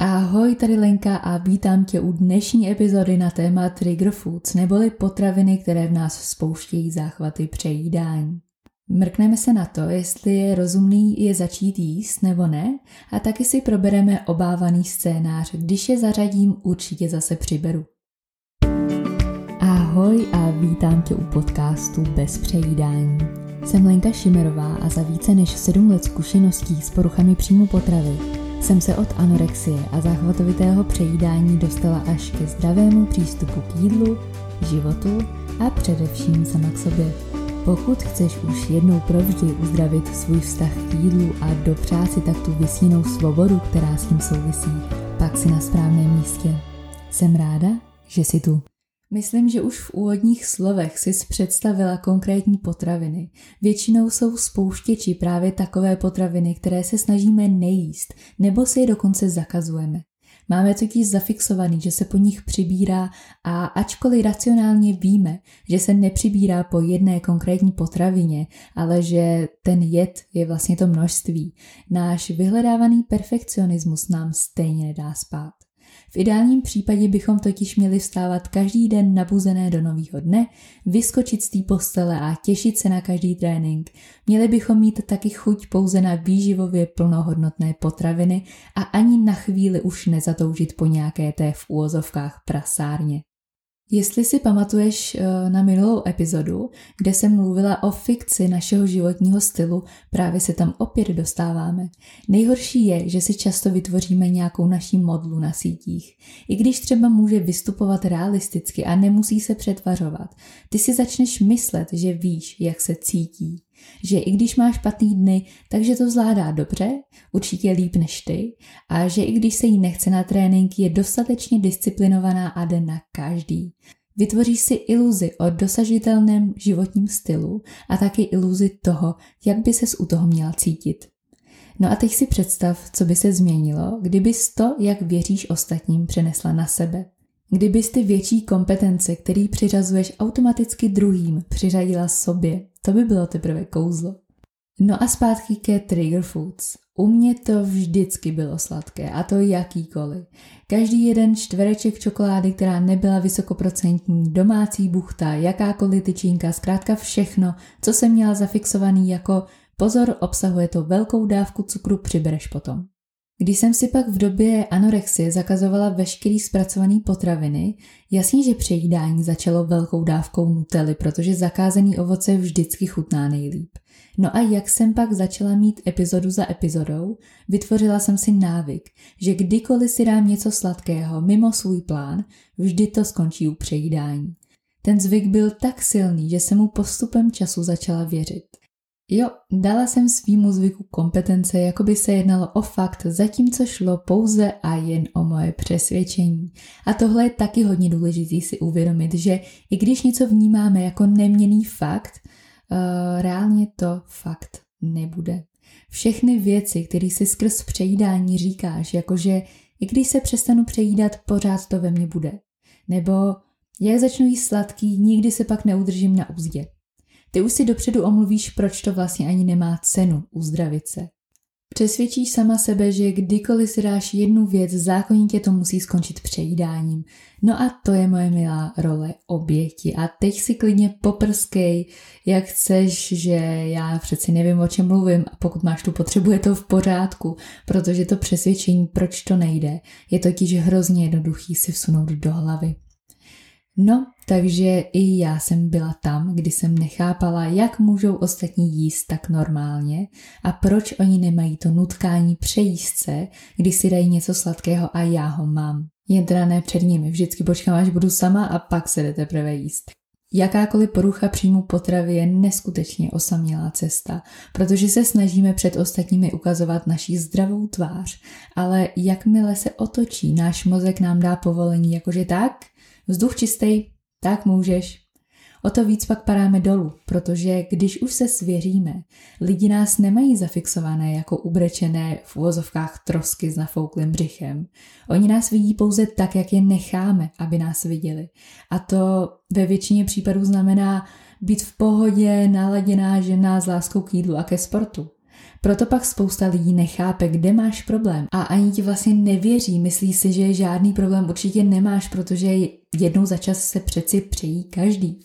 Ahoj, tady Lenka a vítám tě u dnešní epizody na téma trigger foods, neboli potraviny, které v nás spouštějí záchvaty přejídání. Mrkneme se na to, jestli je rozumný je začít jíst nebo ne a taky si probereme obávaný scénář, když je zařadím, určitě zase přiberu. Ahoj a vítám tě u podcastu Bez přejídání. Jsem Lenka Šimerová a za více než 7 let zkušeností s poruchami příjmu potravy jsem se od anorexie a záchvatovitého přejídání dostala až ke zdravému přístupu k jídlu, životu a především sama k sobě. Pokud chceš už jednou provždy uzdravit svůj vztah k jídlu a dopřát si tak tu vysínou svobodu, která s tím souvisí, pak si na správném místě. Jsem ráda, že jsi tu. Myslím, že už v úvodních slovech si představila konkrétní potraviny. Většinou jsou spouštěči právě takové potraviny, které se snažíme nejíst, nebo si je dokonce zakazujeme. Máme totiž zafixovaný, že se po nich přibírá a ačkoliv racionálně víme, že se nepřibírá po jedné konkrétní potravině, ale že ten jed je vlastně to množství, náš vyhledávaný perfekcionismus nám stejně nedá spát. V ideálním případě bychom totiž měli vstávat každý den nabuzené do nového dne, vyskočit z té postele a těšit se na každý trénink. Měli bychom mít taky chuť pouze na výživově plnohodnotné potraviny a ani na chvíli už nezatoužit po nějaké té v úvozovkách prasárně. Jestli si pamatuješ eh, na minulou epizodu, kde jsem mluvila o fikci našeho životního stylu, právě se tam opět dostáváme. Nejhorší je, že si často vytvoříme nějakou naší modlu na sítích. I když třeba může vystupovat realisticky a nemusí se přetvařovat, ty si začneš myslet, že víš, jak se cítí že i když máš špatný dny, takže to zvládá dobře, určitě líp než ty, a že i když se jí nechce na trénink, je dostatečně disciplinovaná a jde na každý. Vytvoříš si iluzi o dosažitelném životním stylu a taky iluzi toho, jak by ses u toho měla cítit. No a teď si představ, co by se změnilo, kdybys to, jak věříš ostatním, přenesla na sebe. Kdybys ty větší kompetence, který přiřazuješ automaticky druhým, přiřadila sobě, to by bylo teprve kouzlo. No a zpátky ke trigger foods. U mě to vždycky bylo sladké, a to jakýkoliv. Každý jeden čtvereček čokolády, která nebyla vysokoprocentní, domácí buchta, jakákoliv tyčinka, zkrátka všechno, co jsem měla zafixovaný jako pozor, obsahuje to velkou dávku cukru, přibereš potom. Když jsem si pak v době anorexie zakazovala veškerý zpracovaný potraviny, jasně, že přejídání začalo velkou dávkou nutely, protože zakázaný ovoce vždycky chutná nejlíp. No a jak jsem pak začala mít epizodu za epizodou, vytvořila jsem si návyk, že kdykoliv si dám něco sladkého mimo svůj plán, vždy to skončí u přejídání. Ten zvyk byl tak silný, že jsem mu postupem času začala věřit. Jo, dala jsem svýmu zvyku kompetence, jako by se jednalo o fakt, zatímco šlo pouze a jen o moje přesvědčení. A tohle je taky hodně důležité si uvědomit, že i když něco vnímáme jako neměný fakt, uh, reálně to fakt nebude. Všechny věci, které si skrz přejídání říkáš, jakože i když se přestanu přejídat, pořád to ve mně bude. Nebo jak začnu jíst sladký, nikdy se pak neudržím na úzdě. Ty už si dopředu omluvíš, proč to vlastně ani nemá cenu uzdravit se. Přesvědčíš sama sebe, že kdykoliv si dáš jednu věc, zákonitě to musí skončit přejídáním. No a to je moje milá role oběti. A teď si klidně poprskej, jak chceš, že já přeci nevím, o čem mluvím a pokud máš tu potřebu, je to v pořádku, protože to přesvědčení, proč to nejde, je totiž hrozně jednoduchý si vsunout do hlavy. No, takže i já jsem byla tam, kdy jsem nechápala, jak můžou ostatní jíst tak normálně a proč oni nemají to nutkání přejíst se, když si dají něco sladkého a já ho mám. Jen teda ne před nimi, vždycky počkám, až budu sama a pak se jde teprve jíst. Jakákoliv porucha příjmu potravy je neskutečně osamělá cesta, protože se snažíme před ostatními ukazovat naší zdravou tvář, ale jakmile se otočí, náš mozek nám dá povolení, jakože tak, Vzduch čistý, tak můžeš. O to víc pak padáme dolů, protože když už se svěříme, lidi nás nemají zafixované jako ubrečené v uvozovkách trosky s nafouklým břichem. Oni nás vidí pouze tak, jak je necháme, aby nás viděli. A to ve většině případů znamená být v pohodě, naladěná žena s láskou k jídlu a ke sportu. Proto pak spousta lidí nechápe, kde máš problém a ani ti vlastně nevěří. Myslí si, že žádný problém určitě nemáš, protože jednou za čas se přeci přejí každý.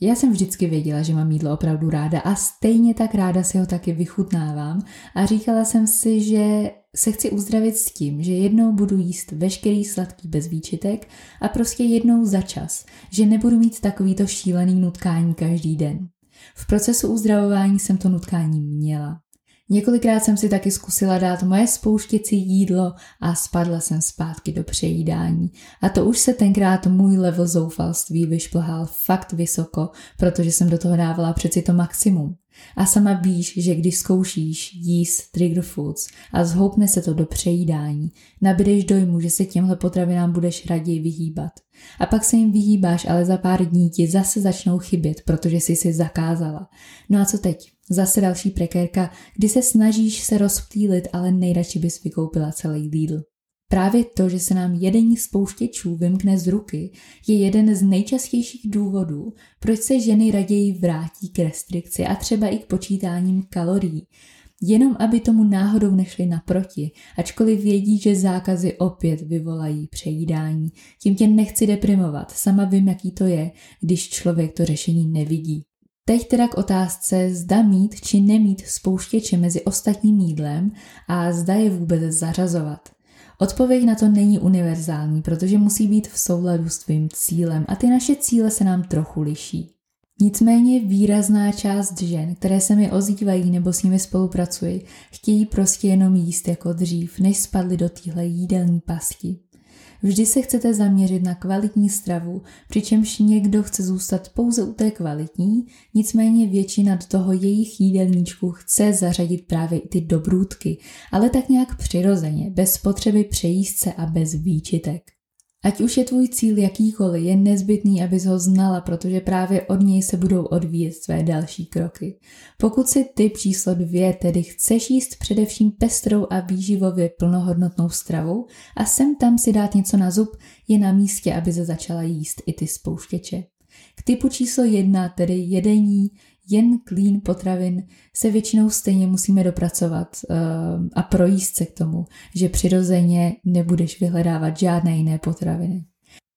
Já jsem vždycky věděla, že mám jídlo opravdu ráda a stejně tak ráda si ho taky vychutnávám a říkala jsem si, že se chci uzdravit s tím, že jednou budu jíst veškerý sladký bez výčitek a prostě jednou za čas, že nebudu mít takovýto šílený nutkání každý den. V procesu uzdravování jsem to nutkání měla. Několikrát jsem si taky zkusila dát moje spouštěcí jídlo a spadla jsem zpátky do přejídání. A to už se tenkrát můj level zoufalství vyšplhal fakt vysoko, protože jsem do toho dávala přeci to maximum. A sama víš, že když zkoušíš jíst trigger foods a zhoupne se to do přejídání, nabídeš dojmu, že se těmhle potravinám budeš raději vyhýbat. A pak se jim vyhýbáš, ale za pár dní ti zase začnou chybět, protože jsi si zakázala. No a co teď? Zase další prekérka, kdy se snažíš se rozptýlit, ale nejradši bys vykoupila celý Lidl. Právě to, že se nám jedení spouštěčů vymkne z ruky, je jeden z nejčastějších důvodů, proč se ženy raději vrátí k restrikci a třeba i k počítáním kalorií. Jenom aby tomu náhodou nešli naproti, ačkoliv vědí, že zákazy opět vyvolají přejídání. Tím tě nechci deprimovat, sama vím, jaký to je, když člověk to řešení nevidí. Teď teda k otázce, zda mít či nemít spouštěče mezi ostatním jídlem a zda je vůbec zařazovat. Odpověď na to není univerzální, protože musí být v souladu s tvým cílem a ty naše cíle se nám trochu liší. Nicméně výrazná část žen, které se mi ozývají nebo s nimi spolupracuji, chtějí prostě jenom jíst jako dřív, než spadly do téhle jídelní pasti. Vždy se chcete zaměřit na kvalitní stravu, přičemž někdo chce zůstat pouze u té kvalitní, nicméně většina do toho jejich jídelníčku chce zařadit právě i ty dobrůdky, ale tak nějak přirozeně, bez potřeby přejíst se a bez výčitek. Ať už je tvůj cíl jakýkoliv, je nezbytný, abys ho znala, protože právě od něj se budou odvíjet své další kroky. Pokud si typ číslo dvě, tedy chceš jíst především pestrou a výživově plnohodnotnou stravu a sem tam si dát něco na zub, je na místě, aby se začala jíst i ty spouštěče. K typu číslo jedna, tedy jedení jen clean potravin, se většinou stejně musíme dopracovat uh, a projíst se k tomu, že přirozeně nebudeš vyhledávat žádné jiné potraviny.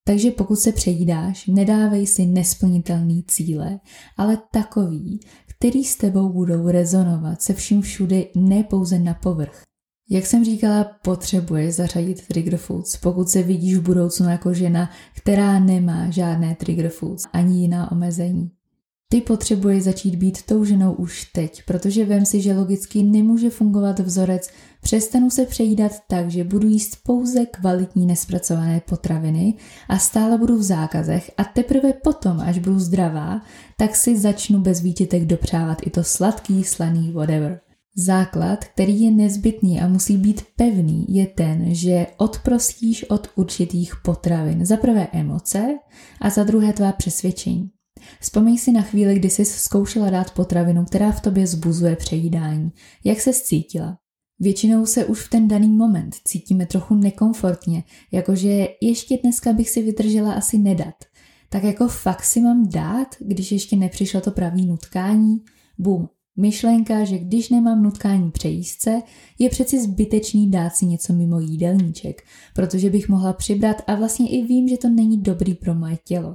Takže pokud se přejídáš, nedávej si nesplnitelný cíle, ale takový, který s tebou budou rezonovat se vším všudy, ne pouze na povrch. Jak jsem říkala, potřebuješ zařadit trigger foods, pokud se vidíš v budoucnu jako žena, která nemá žádné trigger foods ani jiná omezení. Ty potřebuješ začít být tou ženou už teď, protože vem si, že logicky nemůže fungovat vzorec přestanu se přejídat tak, že budu jíst pouze kvalitní nespracované potraviny a stále budu v zákazech a teprve potom, až budu zdravá, tak si začnu bez výčitek dopřávat i to sladký, slaný, whatever. Základ, který je nezbytný a musí být pevný, je ten, že odprostíš od určitých potravin. Za prvé emoce a za druhé tvá přesvědčení. Vzpomeň si na chvíli, kdy jsi zkoušela dát potravinu, která v tobě zbuzuje přejídání. Jak se cítila? Většinou se už v ten daný moment cítíme trochu nekomfortně, jakože ještě dneska bych si vydržela asi nedat. Tak jako fakt si mám dát, když ještě nepřišlo to pravý nutkání? Bum, Myšlenka, že když nemám nutkání přejízdce, je přeci zbytečný dát si něco mimo jídelníček, protože bych mohla přibrat a vlastně i vím, že to není dobrý pro moje tělo.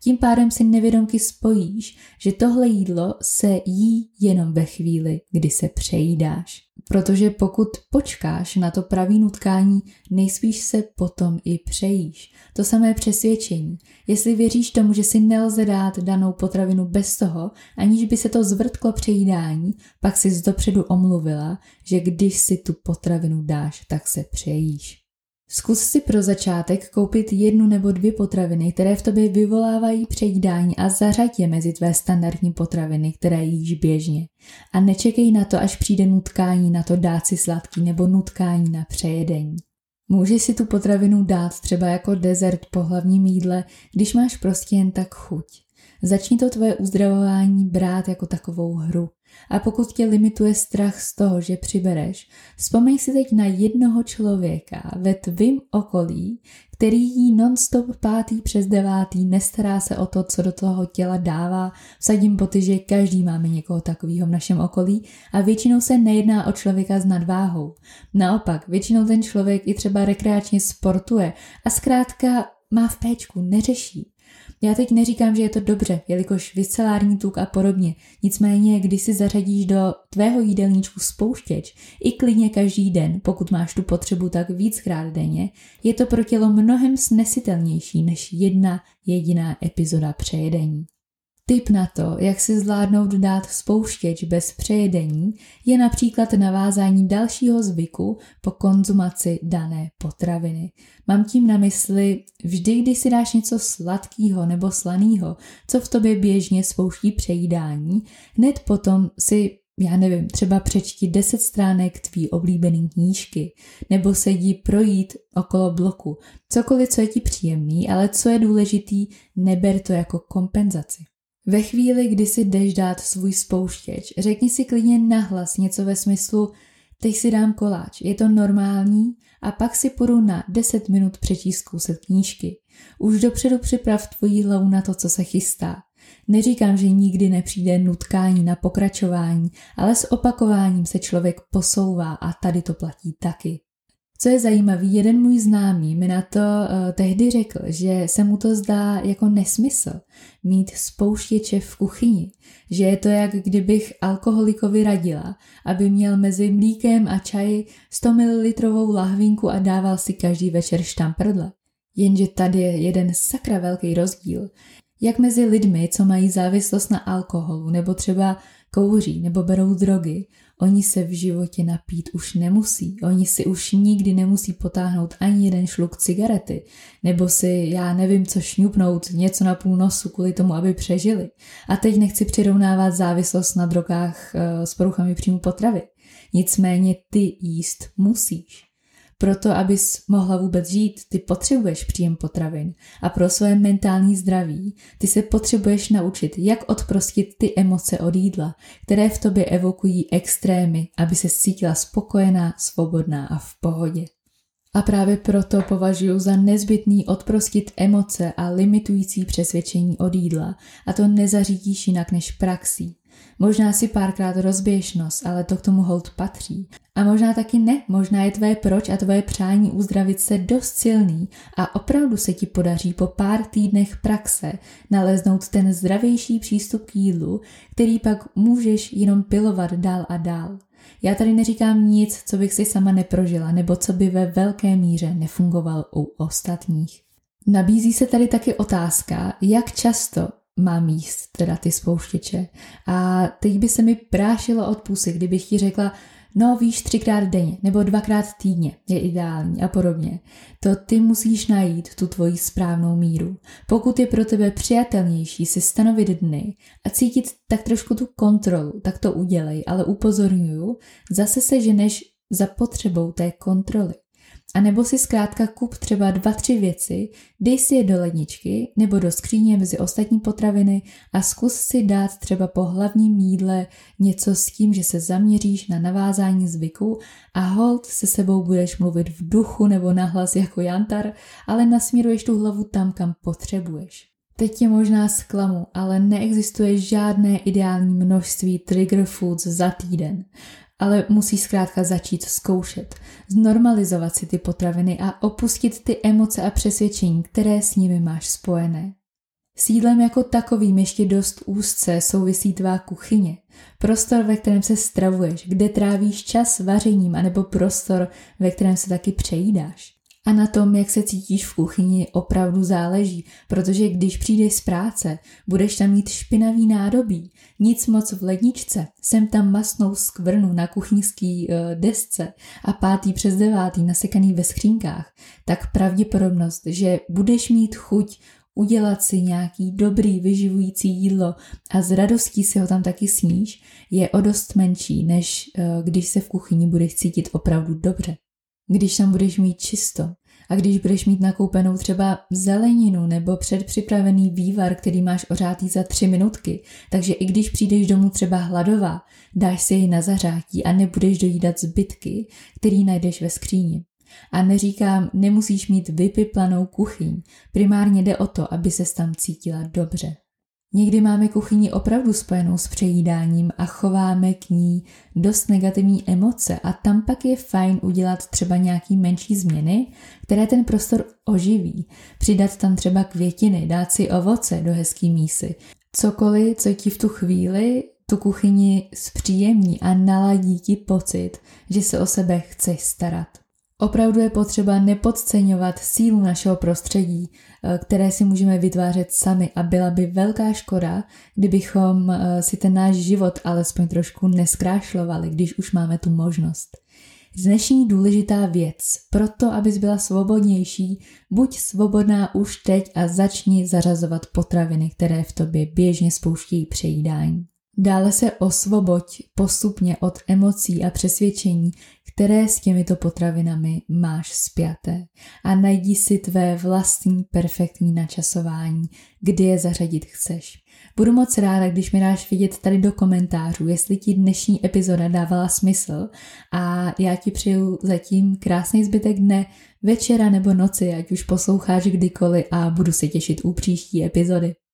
Tím pádem si nevědomky spojíš, že tohle jídlo se jí jenom ve chvíli, kdy se přejídáš. Protože pokud počkáš na to pravý nutkání, nejspíš se potom i přejíš. To samé přesvědčení. Jestli věříš tomu, že si nelze dát danou potravinu bez toho, aniž by se to zvrtklo přejídání, pak si z dopředu omluvila, že když si tu potravinu dáš, tak se přejíš. Zkus si pro začátek koupit jednu nebo dvě potraviny, které v tobě vyvolávají přejídání a zařadě je mezi tvé standardní potraviny, které jíš běžně. A nečekej na to, až přijde nutkání na to dát si sladký nebo nutkání na přejedení. Můžeš si tu potravinu dát třeba jako dezert po hlavním jídle, když máš prostě jen tak chuť. Začni to tvoje uzdravování brát jako takovou hru. A pokud tě limituje strach z toho, že přibereš, vzpomeň si teď na jednoho člověka ve tvým okolí, který jí nonstop pátý přes devátý nestará se o to, co do toho těla dává. Vsadím ty, že každý máme někoho takového v našem okolí a většinou se nejedná o člověka s nadváhou. Naopak, většinou ten člověk i třeba rekreačně sportuje a zkrátka má v péčku, neřeší. Já teď neříkám, že je to dobře, jelikož vycelární tuk a podobně. Nicméně, když si zařadíš do tvého jídelníčku spouštěč, i klidně každý den, pokud máš tu potřebu tak víckrát denně, je to pro tělo mnohem snesitelnější než jedna jediná epizoda přejedení. Tip na to, jak si zvládnout dát spouštěč bez přejedení, je například navázání dalšího zvyku po konzumaci dané potraviny. Mám tím na mysli, vždy, když si dáš něco sladkého nebo slaného, co v tobě běžně spouští přejídání, hned potom si já nevím, třeba přečti 10 stránek tvý oblíbený knížky, nebo se projít okolo bloku. Cokoliv, co je ti příjemný, ale co je důležitý, neber to jako kompenzaci. Ve chvíli, kdy si jdeš dát svůj spouštěč, řekni si klidně nahlas něco ve smyslu teď si dám koláč, je to normální a pak si půjdu na 10 minut přečíst kousek knížky. Už dopředu připrav tvoji hlavu na to, co se chystá. Neříkám, že nikdy nepřijde nutkání na pokračování, ale s opakováním se člověk posouvá a tady to platí taky. Co je zajímavý, jeden můj známý mi na to uh, tehdy řekl, že se mu to zdá jako nesmysl mít spouštěče v kuchyni, že je to jak kdybych alkoholikovi radila, aby měl mezi mlíkem a čaji 100 ml lahvinku a dával si každý večer štamprdle. Jenže tady je jeden sakra velký rozdíl. Jak mezi lidmi, co mají závislost na alkoholu, nebo třeba kouří, nebo berou drogy, Oni se v životě napít už nemusí. Oni si už nikdy nemusí potáhnout ani jeden šluk cigarety. Nebo si, já nevím, co šňupnout, něco na půl nosu kvůli tomu, aby přežili. A teď nechci přirovnávat závislost na drogách uh, s poruchami příjmu potravy. Nicméně ty jíst musíš. Proto, abys mohla vůbec žít, ty potřebuješ příjem potravin a pro své mentální zdraví ty se potřebuješ naučit, jak odprostit ty emoce od jídla, které v tobě evokují extrémy, aby se cítila spokojená, svobodná a v pohodě. A právě proto považuji za nezbytný odprostit emoce a limitující přesvědčení od jídla a to nezařídíš jinak než praxí. Možná si párkrát rozbiješ nos, ale to k tomu hold patří. A možná taky ne, možná je tvé proč a tvoje přání uzdravit se dost silný a opravdu se ti podaří po pár týdnech praxe naleznout ten zdravější přístup k jídlu, který pak můžeš jenom pilovat dál a dál. Já tady neříkám nic, co bych si sama neprožila, nebo co by ve velké míře nefungoval u ostatních. Nabízí se tady taky otázka, jak často mám jíst teda ty spouštěče. A teď by se mi prášilo od pusy, kdybych ti řekla, no víš, třikrát denně nebo dvakrát týdně je ideální a podobně. To ty musíš najít tu tvoji správnou míru. Pokud je pro tebe přijatelnější si stanovit dny a cítit tak trošku tu kontrolu, tak to udělej, ale upozorňuju, zase se ženeš za potřebou té kontroly. A nebo si zkrátka kup třeba dva, tři věci, dej si je do ledničky nebo do skříně mezi ostatní potraviny a zkus si dát třeba po hlavním jídle něco s tím, že se zaměříš na navázání zvyku a hold se sebou budeš mluvit v duchu nebo nahlas jako jantar, ale nasměruješ tu hlavu tam, kam potřebuješ. Teď tě možná zklamu, ale neexistuje žádné ideální množství trigger foods za týden ale musí zkrátka začít zkoušet, znormalizovat si ty potraviny a opustit ty emoce a přesvědčení, které s nimi máš spojené. S jídlem jako takovým ještě dost úzce souvisí tvá kuchyně. Prostor, ve kterém se stravuješ, kde trávíš čas vařením, anebo prostor, ve kterém se taky přejídáš. A na tom, jak se cítíš v kuchyni, opravdu záleží, protože když přijdeš z práce, budeš tam mít špinavý nádobí, nic moc v ledničce, sem tam masnou skvrnu na kuchyňský uh, desce a pátý přes devátý nasekaný ve skřínkách, tak pravděpodobnost, že budeš mít chuť udělat si nějaký dobrý vyživující jídlo a s radostí si ho tam taky sníš, je o dost menší, než uh, když se v kuchyni budeš cítit opravdu dobře když tam budeš mít čisto A když budeš mít nakoupenou třeba zeleninu nebo předpřipravený vývar, který máš ořátý za tři minutky, takže i když přijdeš domů třeba hladová, dáš si jej na zařátí a nebudeš dojídat zbytky, který najdeš ve skříni. A neříkám, nemusíš mít vypiplanou kuchyň. Primárně jde o to, aby se tam cítila dobře. Někdy máme kuchyni opravdu spojenou s přejídáním a chováme k ní dost negativní emoce a tam pak je fajn udělat třeba nějaký menší změny, které ten prostor oživí. Přidat tam třeba květiny, dát si ovoce do hezký mísy. Cokoliv, co ti v tu chvíli tu kuchyni zpříjemní a naladí ti pocit, že se o sebe chceš starat. Opravdu je potřeba nepodceňovat sílu našeho prostředí, eh, které si můžeme vytvářet sami a byla by velká škoda, kdybychom eh, si ten náš život alespoň trošku neskrášlovali, když už máme tu možnost. Dnešní důležitá věc, proto abys byla svobodnější, buď svobodná už teď a začni zařazovat potraviny, které v tobě běžně spouštějí přejídání. Dále se osvoboď postupně od emocí a přesvědčení, které s těmito potravinami máš spjaté a najdi si tvé vlastní perfektní načasování, kdy je zařadit chceš. Budu moc ráda, když mi dáš vidět tady do komentářů, jestli ti dnešní epizoda dávala smysl a já ti přeju zatím krásný zbytek dne, večera nebo noci, ať už posloucháš kdykoliv a budu se těšit u příští epizody.